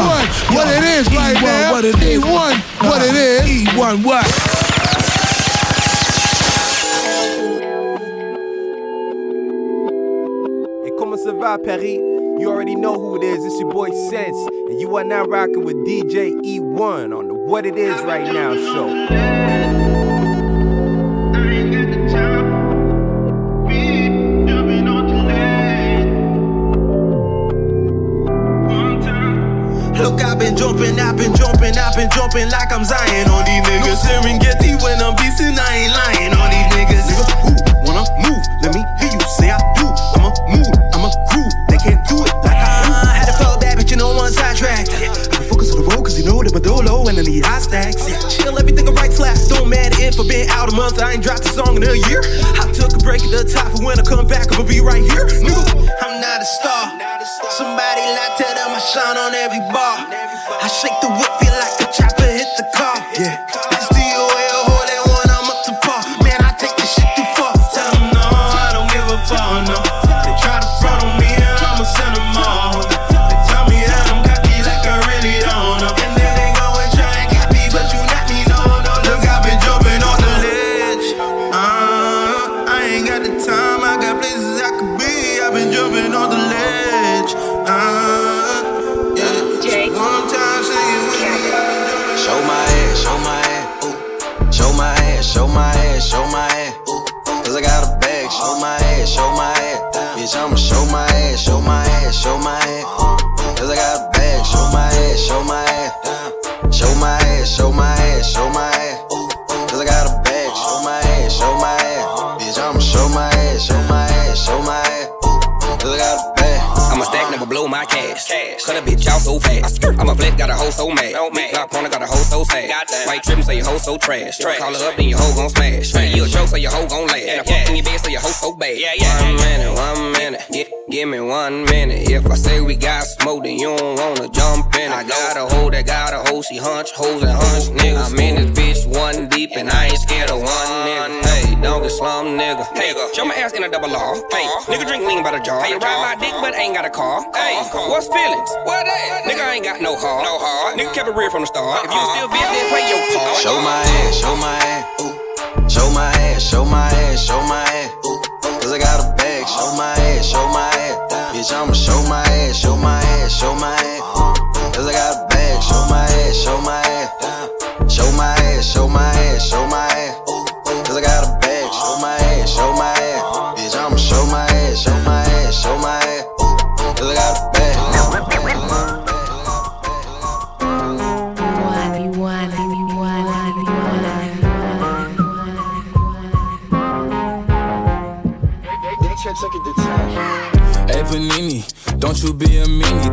E1, what it is right now. What it is. E1, what it is. E1, what? Et comment ça va, Paris? You already know who it is. It's your boy Sense, and you are now rocking with DJ E1 on the What It Is Right Now show. Look, I've been jumping, I've been jumping, I've been jumping like I'm Zion on these niggas. Serengeti when I'm beastin', I ain't lying on these niggas. Nigga, who wanna move? Let me hear you say I do. I'ma move, I'ma groove. They can't do it like I do. Ah, had to fall that bitch, you know, one sidetrack. I been focused on the road, cause you know that my door low and I need high stacks. Chill, everything a right slap. Don't matter if I've been out a month, I ain't dropped a song in a year. I took a break at the top, and when I come back, I'ma be right here. Nigga, I'm not a star. Shine on every bar. I shake the whip, feel like a chopper Flip, got a hoe so mad. Block corner, got a hoe so sad. White trim, say your hoe so trash. Call her up, then your hoe gon' smash. You a joke, so your hoe gon' last. And I fuck in your bed, so your hoe so bad. One minute, one minute. Gi- Give me one minute. If I say we got smoke, then you don't wanna jump in. I got a hoe that got a hoe, she hunch hoes and hunch niggas. I'm in this bitch one deep, and I ain't scared of one nigga. Hey, slum nigga. Hey, show my ass in a double R. Hey, uh-huh. nigga drink lean by the jar. Hey, ride my dick, but ain't got a car. Hey, what's feelings? What that? Nigga I ain't got no heart. No heart. Nigga kept it real from the start. If you uh-huh. still bitch, then play your part. Show my ass, show my ass. Show my ass, show my ass, show my ass, ooh. Cause I got a bag, show my ass, show my ass. Bitch, I'ma show my ass, show my ass, show my ass.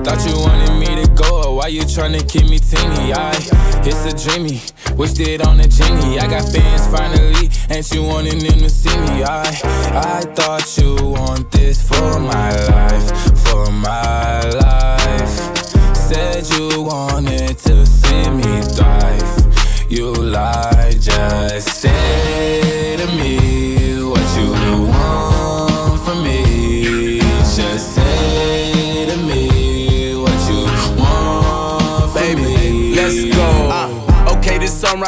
Thought you wanted me to go, why you tryna keep me teeny? I, it's a dreamy, wished it on a genie. I got fans finally, and you wanted them to see me. I, I thought you want this for my life, for my life. Said you wanted to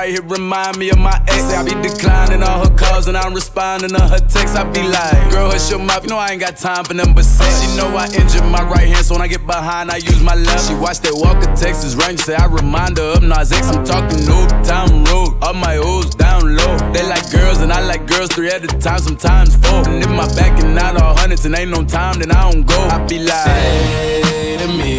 right here remind me of my ex. I be declining all her calls and I'm responding to her texts. I be like, girl, hush your mouth. You know I ain't got time for but sex. She know I injured my right hand, so when I get behind, I use my left. She watched that Walker Texas Ranger, say I remind her of Nas X. I'm talking Old Town Road, all my O's down low. They like girls and I like girls three at a time, sometimes four. And if my back and not all hundreds and ain't no time, then I don't go. I be like, Say to me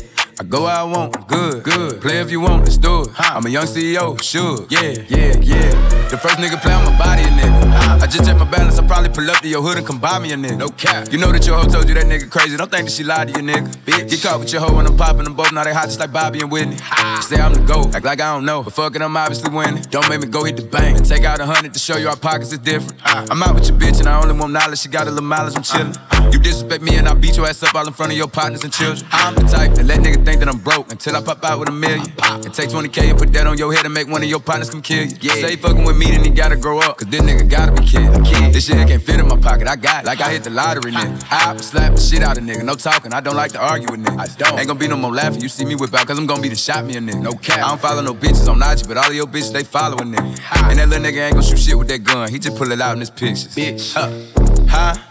I go where I want, good, good. Play if you want, let's do it. I'm a young CEO, sure. Yeah, yeah, yeah. The first nigga play on my body, a nigga. I just check my balance, I probably pull up to your hood and come buy me a nigga. No cap. You know that your hoe told you that nigga crazy. Don't think that she lied to you, nigga. Bitch. Get caught with your hoe when I'm popping them both. Now they hot just like Bobby and Whitney. Say I'm the GOAT, act like I don't know. But fuck it, I'm obviously winning. Don't make me go hit the bank and take out a hundred to show you our pockets is different. I'm out with your bitch and I only want knowledge. She got a little mileage, I'm chillin'. Uh-huh. You disrespect me and I beat your ass up all in front of your partners and children. I'm the type that let niggas think that I'm broke until I pop out with a million. And take 20k and put that on your head and make one of your partners come kill you. Yeah. Say fucking with me, then he gotta grow up. Cause this nigga gotta be killed. This shit can't fit in my pocket. I got it. Like I hit the lottery, nigga. I slap the shit out of nigga. No talking. I don't like to argue with niggas. I don't. Ain't gonna be no more laughing. You see me whip out, cause I'm gonna be the shot me a nigga. No cap. I don't follow no bitches on IG, but all of your bitches, they following nigga. And that little nigga ain't gonna shoot shit with that gun. He just pull it out in his pictures. Bitch. Huh? Huh?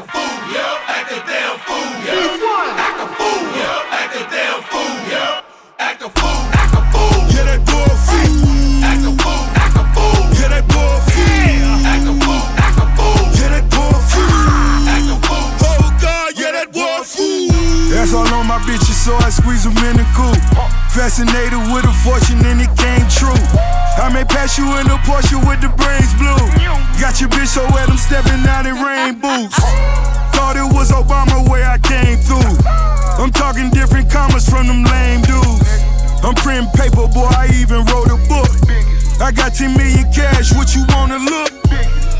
a fool, yeah. Act a damn fool, yeah. Act a fool, yeah. Act a damn fool, yeah. Act a fool, act a fool. That's all on my bitches, so I squeeze them in the coop. Fascinated with a fortune and it came true. I may pass you in a Porsche with the brains blue. Got your bitch so wet, I'm stepping out in rain boots. Thought it was Obama where I came through. I'm talking different commas from them lame dudes. I'm printing paper, boy, I even wrote a book. I got 10 million cash, what you wanna look?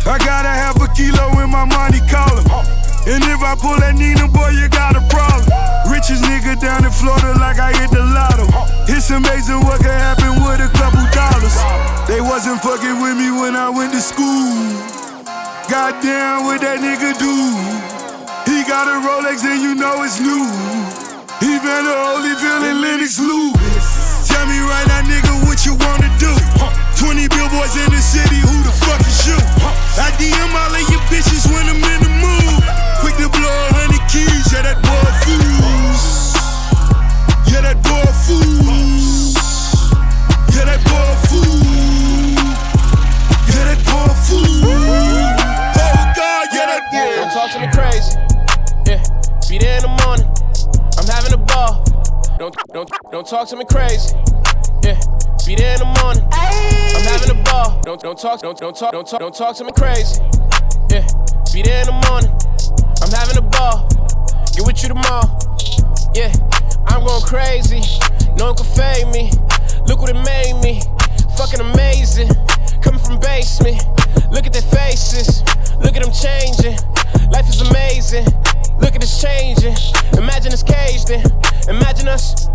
I gotta have a kilo in my money collar. And if I pull that Nina, boy, you got a problem. Richest nigga down in Florida, like I hit the lotto. It's amazing what can happen with a couple dollars. They wasn't fucking with me when I went to school. Goddamn, what that nigga do? He got a Rolex and you know it's new. He been a Holyfield and Lennox Lewis. Tell me right now, nigga, what you wanna do? 20 billboards in the city, talk to me crazy. Yeah, be there in the morning. I'm having a ball. Don't don't talk don't don't talk don't talk don't talk to me crazy. Yeah, be there in the morning. I'm having a ball. Get with you tomorrow. Yeah, I'm going crazy. No one can fade me. Look what it made me. Fucking amazing. Coming from basement. Look at their faces. Look at them changing. Life is amazing. Look at us changing. Imagine us caged in. Imagine us.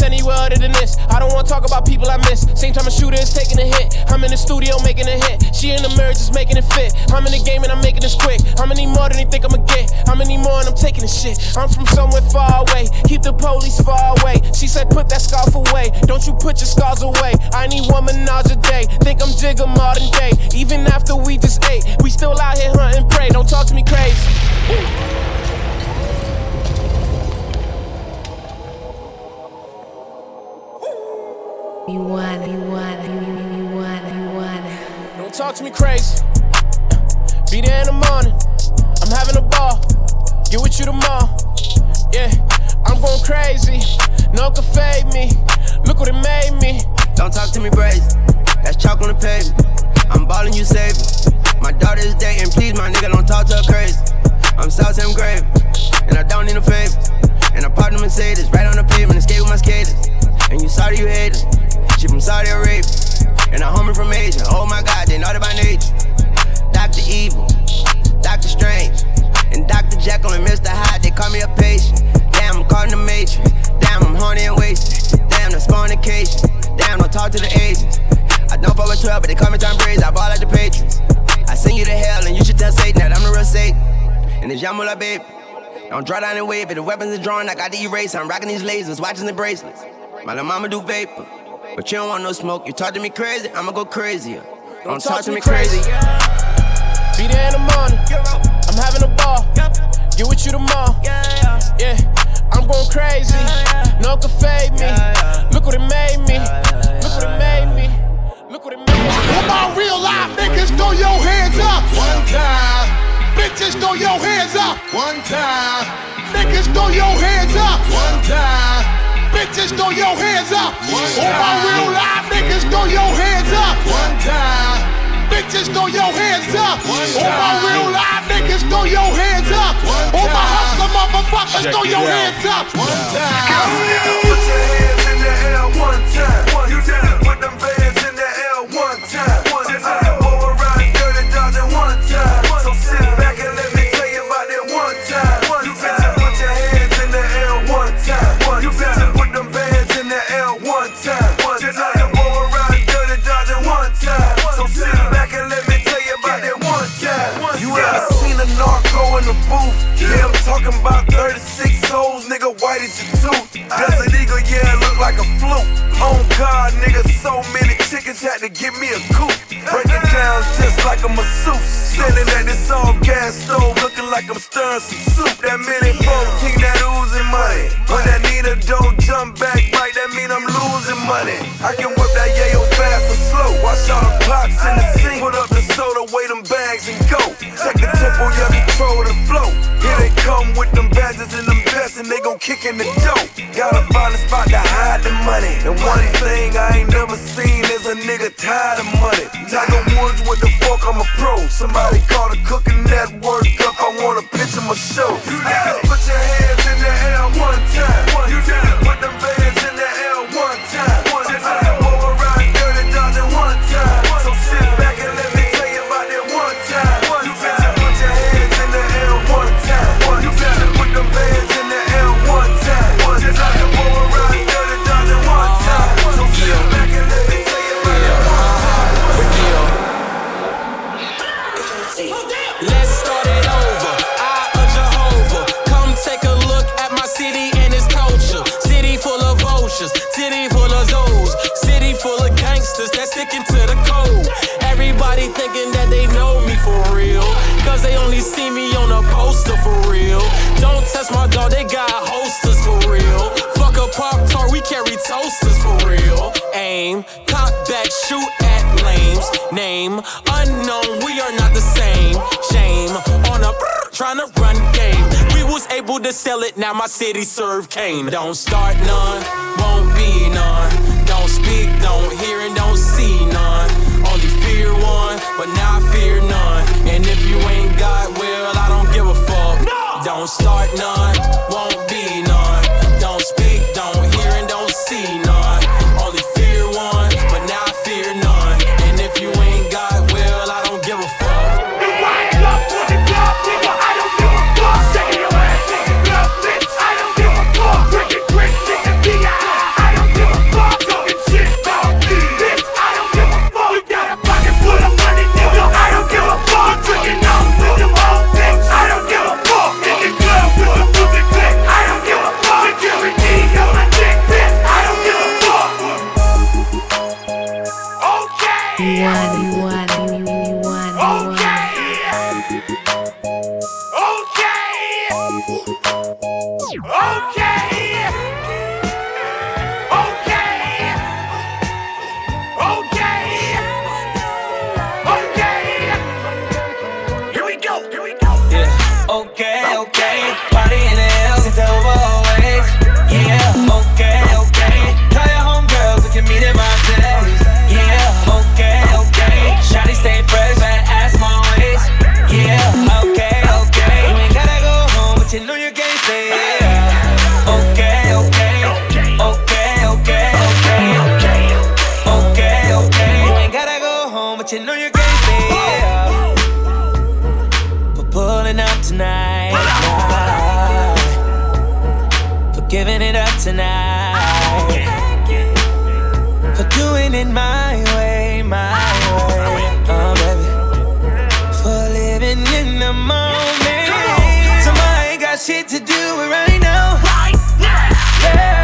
Uh, anywhere other than this. I don't wanna talk about people I miss. Same time a shooter is taking a hit. I'm in the studio making a hit. She in the mirror just making it fit. I'm in the game and I'm making this quick. How many more than they think I'ma get? How many more and I'm taking this shit? I'm from somewhere far away. Keep the police far away. She said, put that scarf away. Don't you put your scars away. I need one menage a day. Think I'm Jigga modern day. Even after we just ate, we still out here hunting prey. Don't talk to me crazy. You want, you want, you, you, you want, you want. Don't talk to me crazy. Be there in the morning. I'm having a ball. Get with you tomorrow. Yeah, I'm going crazy. No one can fade me. Look what it made me. Don't talk to me crazy. That's chalk on the pavement. I'm ballin', you save me. My daughter is dating, please, my nigga, don't talk to her crazy. I'm South Sam Grave, and I don't need a favor. And I parked the Mercedes right on the pavement and skate with my skaters. And you sorry you hate her. She from Saudi Arabia, and a homie from Asia. Oh my God, they know that by nature. Dr. Evil, Dr. Strange, and Dr. Jekyll and Mr. Hyde, they call me a patient. Damn, I'm caught in the matrix. Damn, I'm horny and wasted. Damn, that's fornication. Damn, don't talk to the agents. I don't fuck with 12, but they call me Tom Brady. I ball like the Patriots. I send you to hell, and you should tell Satan that I'm the real Satan. And it's Yamula, baby. Don't draw down and wave, but the weapons are drawn. I got the erase. I'm rocking these lasers, watching the bracelets. My little mama do vapor, but you don't want no smoke. You talk to me crazy, I'ma go crazier. Don't, talk, to me crazy. Be there in the morning. I'm having a ball. Get with you tomorrow. Yeah, I'm going crazy. No can fade me. One time. Niggas, throw your hands up. One time. Bitches, throw your hands up. All my real life niggas, throw your hands up. One time. Bitches, throw your hands up. All my real life niggas, throw your hands up. All my hustler motherfuckers, throw your hands up. One time. Put your hands in the air one time. You just the booth? Yeah, I'm talking about 36 souls, nigga, white as your tooth. Desert Eagle, yeah, it look like a fluke. On oh God, nigga, so many chickens had to give me a coop. Break it down just like a masseuse. Standing at this all gas stove, looking like I'm stirring some soup. That mini 14, that oozing money. When that Nina don't jump back right, that mean I'm losing money. I can whip that yayo fast or slow. Watch all the pots in the sink. Put up the soda, weigh them bags and go. Check the tempo, yeah, control the flow. Here they come with them badges and them vests, and they gon' kick in the dough. Gotta find a spot to hide the money. And one thing I ain't never seen is a nigga tired of money. Tiger Woods with the fork, I'm a pro. Somebody call the cooking network up. I wanna pitch 'em my show. You niggas put your hands in the air one time. You niggas put them shoot at lames. Name unknown, we are not the same. Shame on a trying to run game. We was able to sell it, now my city serve cane. Don't start none, won't be none. Don't speak, don't hear, and don't see none. Only fear one, but now I fear none. And if you ain't got will, I don't give a fuck. Don't start none, won't Want, giving it up tonight. For doing it my way, my way. Oh, baby. For living in the moment. Tomorrow I ain't got shit to do right now. Right now. Girl,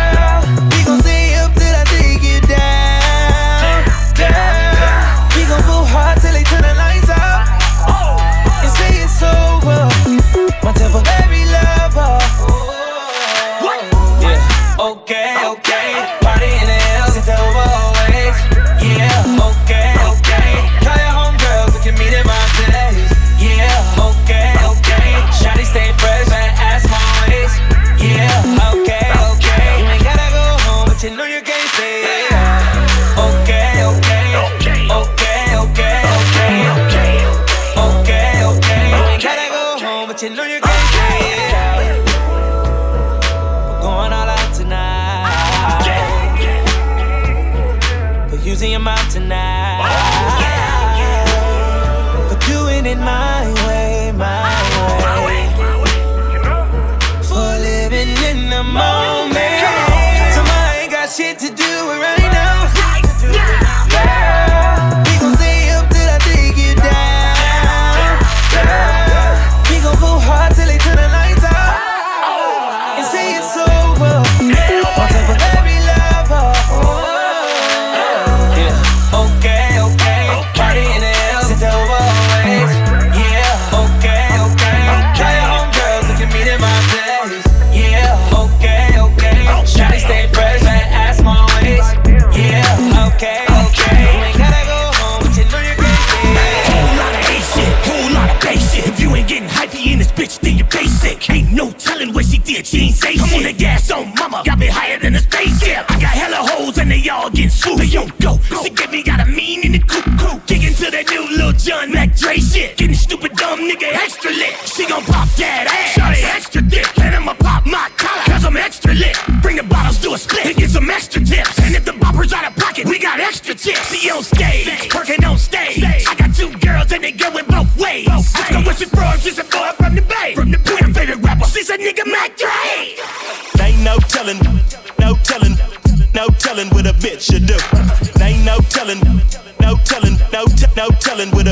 but you know you can't stay. Yeah. We're going all out tonight. But using your mouth tonight. But doing it my way, my way. For living in the moment. Tomorrow ain't got shit to do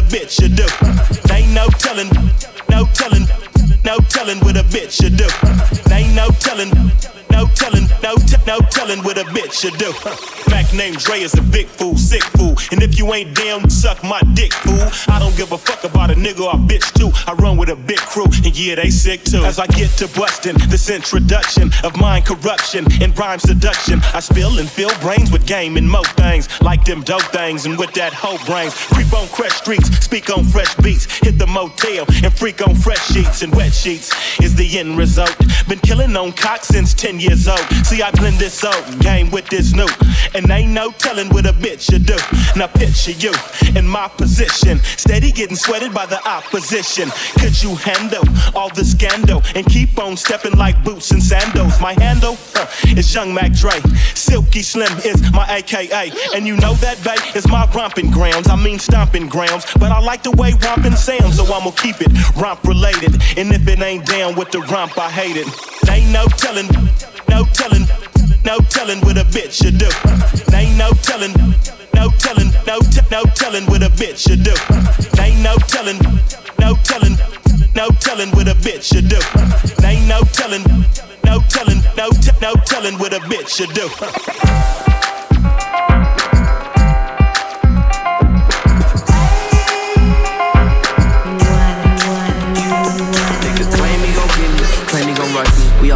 bitch should do. Ain't no telling, no telling, no telling what a bitch should do. Ain't no telling, no telling, no te- no telling what a bitch should do. Mac named Dre is a big fool, sick fool. And if you ain't damn, suck my dick, fool. I don't give a fuck about a nigga or a bitch too. I run with a big crew, and yeah, they sick too. As I get to busting this introduction of mind corruption and rhyme seduction, I spill and fill brains with game and mo things like them dope things. And with that hoe brains, creep on fresh streets, speak on fresh beats, hit the motel and freak on fresh sheets and wet sheets is the end result. Been killing on cock since 10 years old. See, I blend this old game with this new, and ain't no telling what a bitch you do. Now picture you in my position, steady getting sweated by the opposition. Could you handle all the scandal and keep on stepping like boots and sandals? My handle huh, is Young Mac Dre. Silky Slim is my AKA, and you know that bay is my romping grounds. I mean stomping grounds, but I like the way romping sounds, so I'ma keep it romp related. And if it ain't down with the romp, I hate it. Ain't no telling, no telling, no telling what a bitch should do. Ain't no telling, no telling, no te- no telling what a bitch should do. Ain't no telling, no telling, no telling what a bitch should do. Ain't no telling, no telling, no te- no telling what a bitch should do.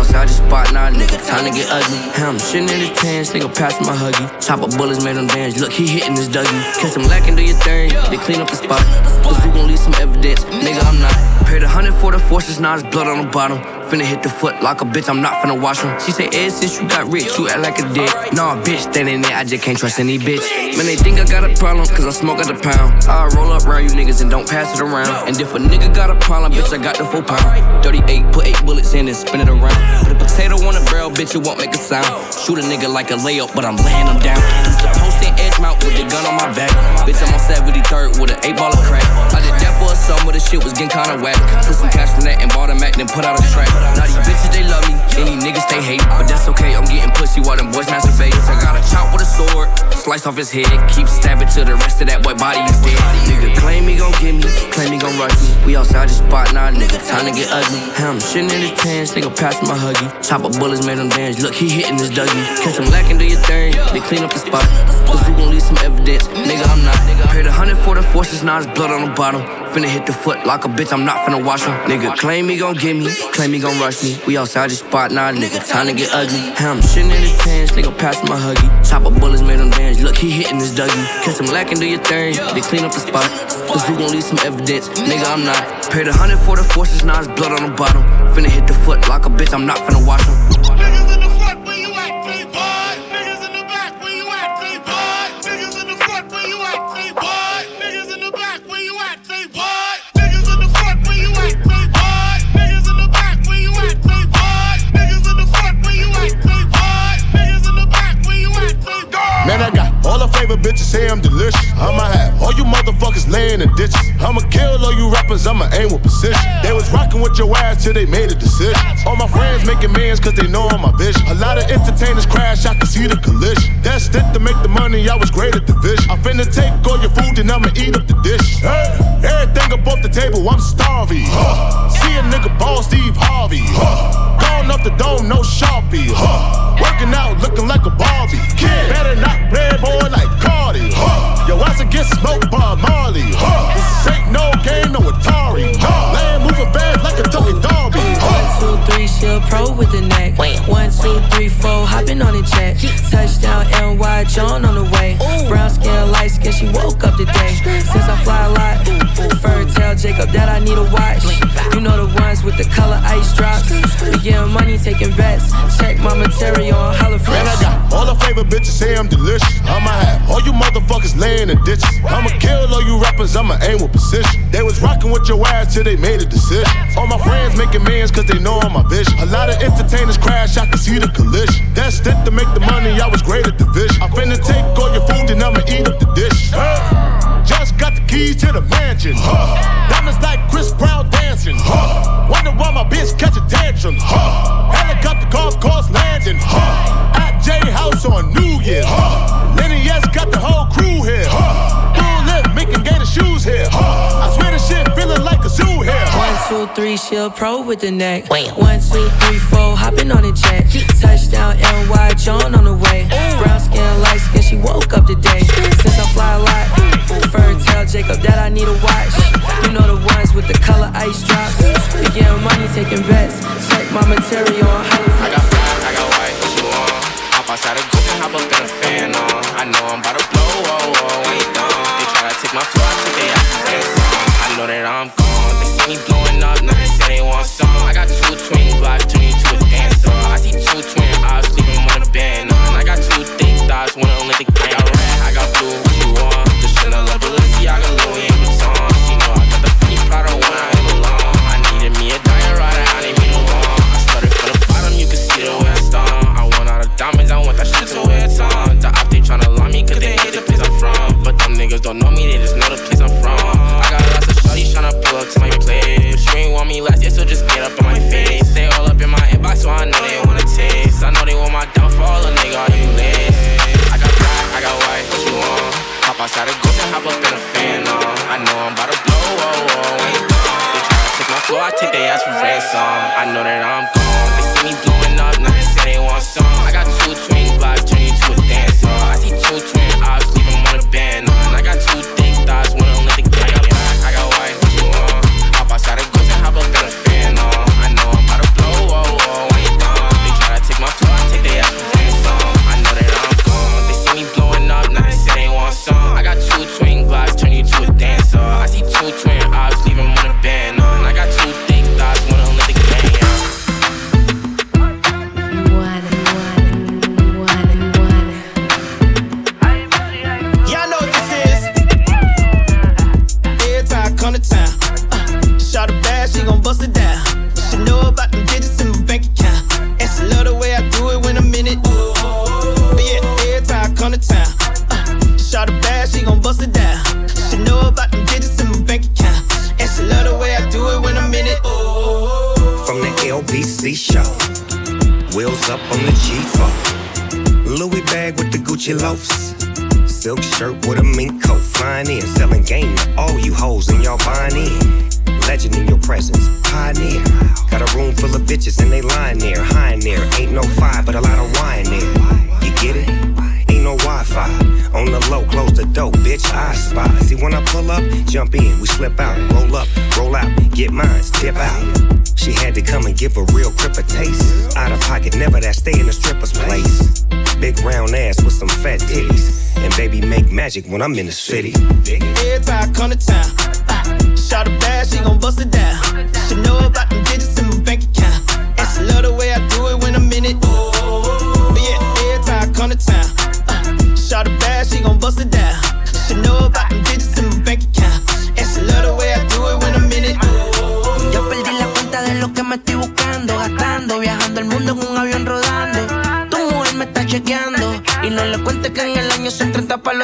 We outside the spot, nah, nigga, time to get ugly. I'm shitting in his pants, nigga, pass my huggy. Chopper bullets made him dance, look, he hitting his Dougie. Catch him lacking, do your thing, they clean up the spot. Cause we gon' leave some evidence, nigga, I'm not. Paid a hundred for the forces, now there's blood on the bottom. Finna hit the foot like a bitch, I'm not finna wash him. She say, eh, Ed, since you got rich, you act like a dick. Nah, bitch, that standing there, I just can't trust any bitch. Man, they think I got a problem, cause I smoke at the pound. I roll up around you niggas and don't pass it around. And if a nigga got a problem, bitch, I got the full pound. 38, put eight bullets in and spin it around. Put a potato on a barrel, bitch, it won't make a sound. Shoot a nigga like a layup, but I'm laying him down. Used to post in edge mount with the gun on my back. Bitch, I'm on 73rd with an 8 ball of crack. I that for a summer, the shit was getting kinda whack. Took some cash from that and bought a Mac, then put out a track. Now these bitches, they love me, any niggas they hate. But that's okay, I'm getting pussy while them boys masturbate. I got a chop with a sword. Slice off his head, keep stabbing till the rest of that boy body is dead. Nigga claim he gon' get me, claim he gon' rush me. We outside the spot now, nigga, time to get ugly. Him shitting in his pants, nigga pass my huggy. Chopper bullets made him dance, look, he hitting his Dougie. Catch him lacking, do your thing, they clean up the spot. Cause we gon' leave some evidence, nigga, I'm not. Paid a hundred for forces, it's blood on the bottom. Finna hit the foot like a bitch, I'm not finna wash him. Nigga claim he gon' get me, claim he gon' rush me. We outside the spot now, nigga, time to get ugly. i'm shitting in his pants, nigga pass my huggy. Chopper bullets made him dance, look, he hitting his Dougie. Catch him lacking, do your thing, they clean up the spot. Cause we gon' leave some evidence, nigga, I'm not. Paid a hundred for the forces, it's blood on the bottom. Finna hit the foot like a bitch, I'm not finna wash him. Bitches say I'm delicious. I'ma have all you motherfuckers laying in ditches. I'ma kill all you rappers, I'ma aim with precision. They was rocking with your ass till they made a decision. All my friends making millions cause they know I'm my vision. A lot of entertainers crash, I can see the collision. That's it to make the money, I was great at the vision. I'm finna take all your food and I'ma eat up the dish. Hey, everything off the table, I'm starving. Huh. See a nigga ball Steve Harvey. Huh. Up the dome, no Sharpie. Huh. Working out, looking like a Barbie. Kid, better not play boy like Cardi. Huh. Yo, I get smoked by Marley. Huh. A pro with the neck. One, two, three, four, hopping on the jet. Touchdown, NY, John on the way. Brown skin, light skin, she woke up today. Since I fly a lot, tell Jacob that I need a watch. You know the ones with the color ice drops. We getting money, taking bets. Check my material on Holla Man, I got all the favorite bitches say I'm delicious. I'ma have all you motherfuckers laying in ditches. I'ma kill all you rappers, I'ma aim with precision. They was rocking with your ass till they made a decision. All my friends making millions cause they know I'm my vision. A lot of entertainers crash, I can see the collision. That's it to make the money, I was great at the vision. I'm finna take all your food and I'ma eat up the dish. Hey, just got the keys to the mansion. Huh. Diamonds like Chris Brown dancing. Huh. Wonder why my bitch catch a tantrum. Huh. Helicopter golf course landing. Huh. At J House on New Year's. Huh. Lenny S got the whole crew here. Huh. Full lip, making gator shoes here. I swear this shit feeling like a zoo here. One, two, three, she a pro with the neck. One, two, three, four, hopping on the jet. Touchdown, NY, John on the way. Brown skin, light skin, she woke up today. Since I fly a lot, fur tell Jacob that I need a watch. You know the ones with the color ice drops. We getting money, taking bets. Check my material on Holla I got black, I got white, what you want? Hop outside a goose and hop up in a fan on. I know I'm about to blow, take their for ransom. I know that I'm gone. They see me blowing up, now they say they want some. I got two twin blocks, turn you to a dancer. I see two twin eyes, leave 'em on a band. I got two uh, shot a bad, she gon' bust it down. She know about them digits in my bank account, and she love the way I do it when I'm in it. From the LBC show, wheels up on the G4. Louis bag with the Gucci loafs. Silk shirt with a mink coat, flying in, selling game to all you hoes and y'all buying in. Legend in your presence, pioneer. Got a room full of bitches and they lying there, high in there. Ain't no fire, but a lot of wine there. You get it? No Wi-Fi. On the low, close the door, bitch. I spy. See when I pull up, jump in, we slip out, roll up, roll out, get mines, dip out. She had to come and give a real crip a taste. Out of pocket, never that stay in the stripper's place. Big round ass with some fat titties. And baby make magic when I'm in the city. Every time I come to town, shot a bad, she gon' bust it down. She know about them digits in my bank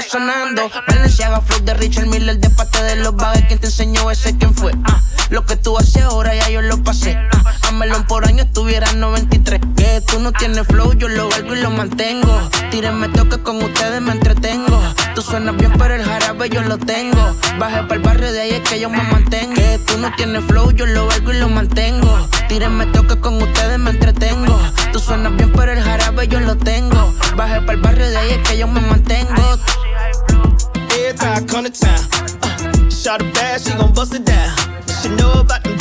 sonando. Valenciaga, flow de Richard Miller, de parte de los bagues. ¿Quién te enseñó ese? ¿Quién fue? Ah, lo que tú haces ahora ya yo lo pasé. Ah, por año estuviera en 93. Que tú no tienes flow, yo lo valgo y lo mantengo. Tírenme toque con ustedes, me entretengo. Tú suenas bien, pero el jarabe yo lo tengo. Bajé para el barrio de ahí es que yo me mantengo. Que tú no tienes flow, yo lo valgo y lo mantengo. Tírenme toque con ustedes, me entretengo. Tú suenas bien, pero el jarabe yo lo tengo. Bajé para el barrio de ahí es que yo me mantengo. Every time I come to town, uh, shot a bad, she gon' bust it down. She know about them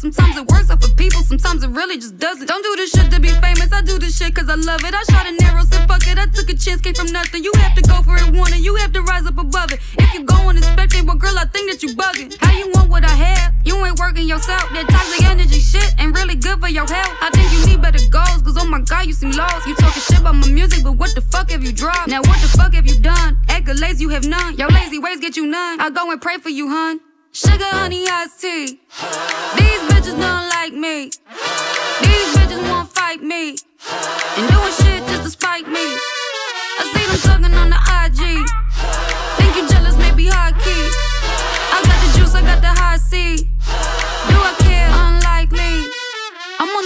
Sometimes it works out for people, sometimes it really just doesn't. Don't do this shit to be famous, I do this shit cause I love it. I shot an arrow, said fuck it, I took a chance, came from nothing. You have to go for it, want it, you have to rise up above it. If you go unexpected, well, girl, I think that you bugging. How you want what I have? You ain't working yourself. That toxic energy shit ain't really good for your health. I think you need better goals, cause oh my god, you seem lost. You talking shit about my music, but what the fuck have you dropped? Now, what the fuck have you done? Accolades, you have none. Your lazy ways get you none. I go and pray for you, hun. Sugar, honey, iced tea. These bitches don't like me. These bitches won't fight me. And doing shit just to spite me. I see them talking on the IG. Think you jealous, maybe high key. I got the juice, I got the high C.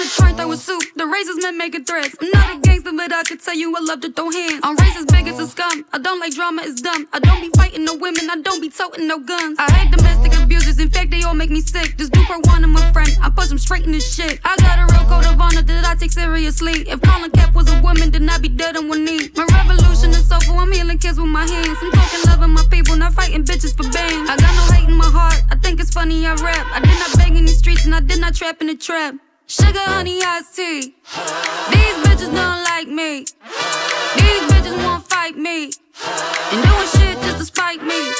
the train a suit, The razors men making threats. I'm not a gangster, but I can tell you I love to throw hands. I'm racist, big as a scum. I don't like drama, it's dumb. I don't be fighting no women, I don't be toting no guns. I hate domestic abusers, in fact, they all make me sick. Just do per one of my friend. I push them straight in this shit. I got a real code of honor that I take seriously. If Colin Cap was a woman, then I'd be dead on one knee. My revolution is soulful, I'm healing kids with my hands. I'm talking loving my people, not fighting bitches for bands. I got no hate in my heart, I think it's funny I rap. I did not beg in these streets and I did not trap in the trap. Sugar, honey, iced tea. These bitches don't like me. These bitches won't fight me. And doing shit just to spite me.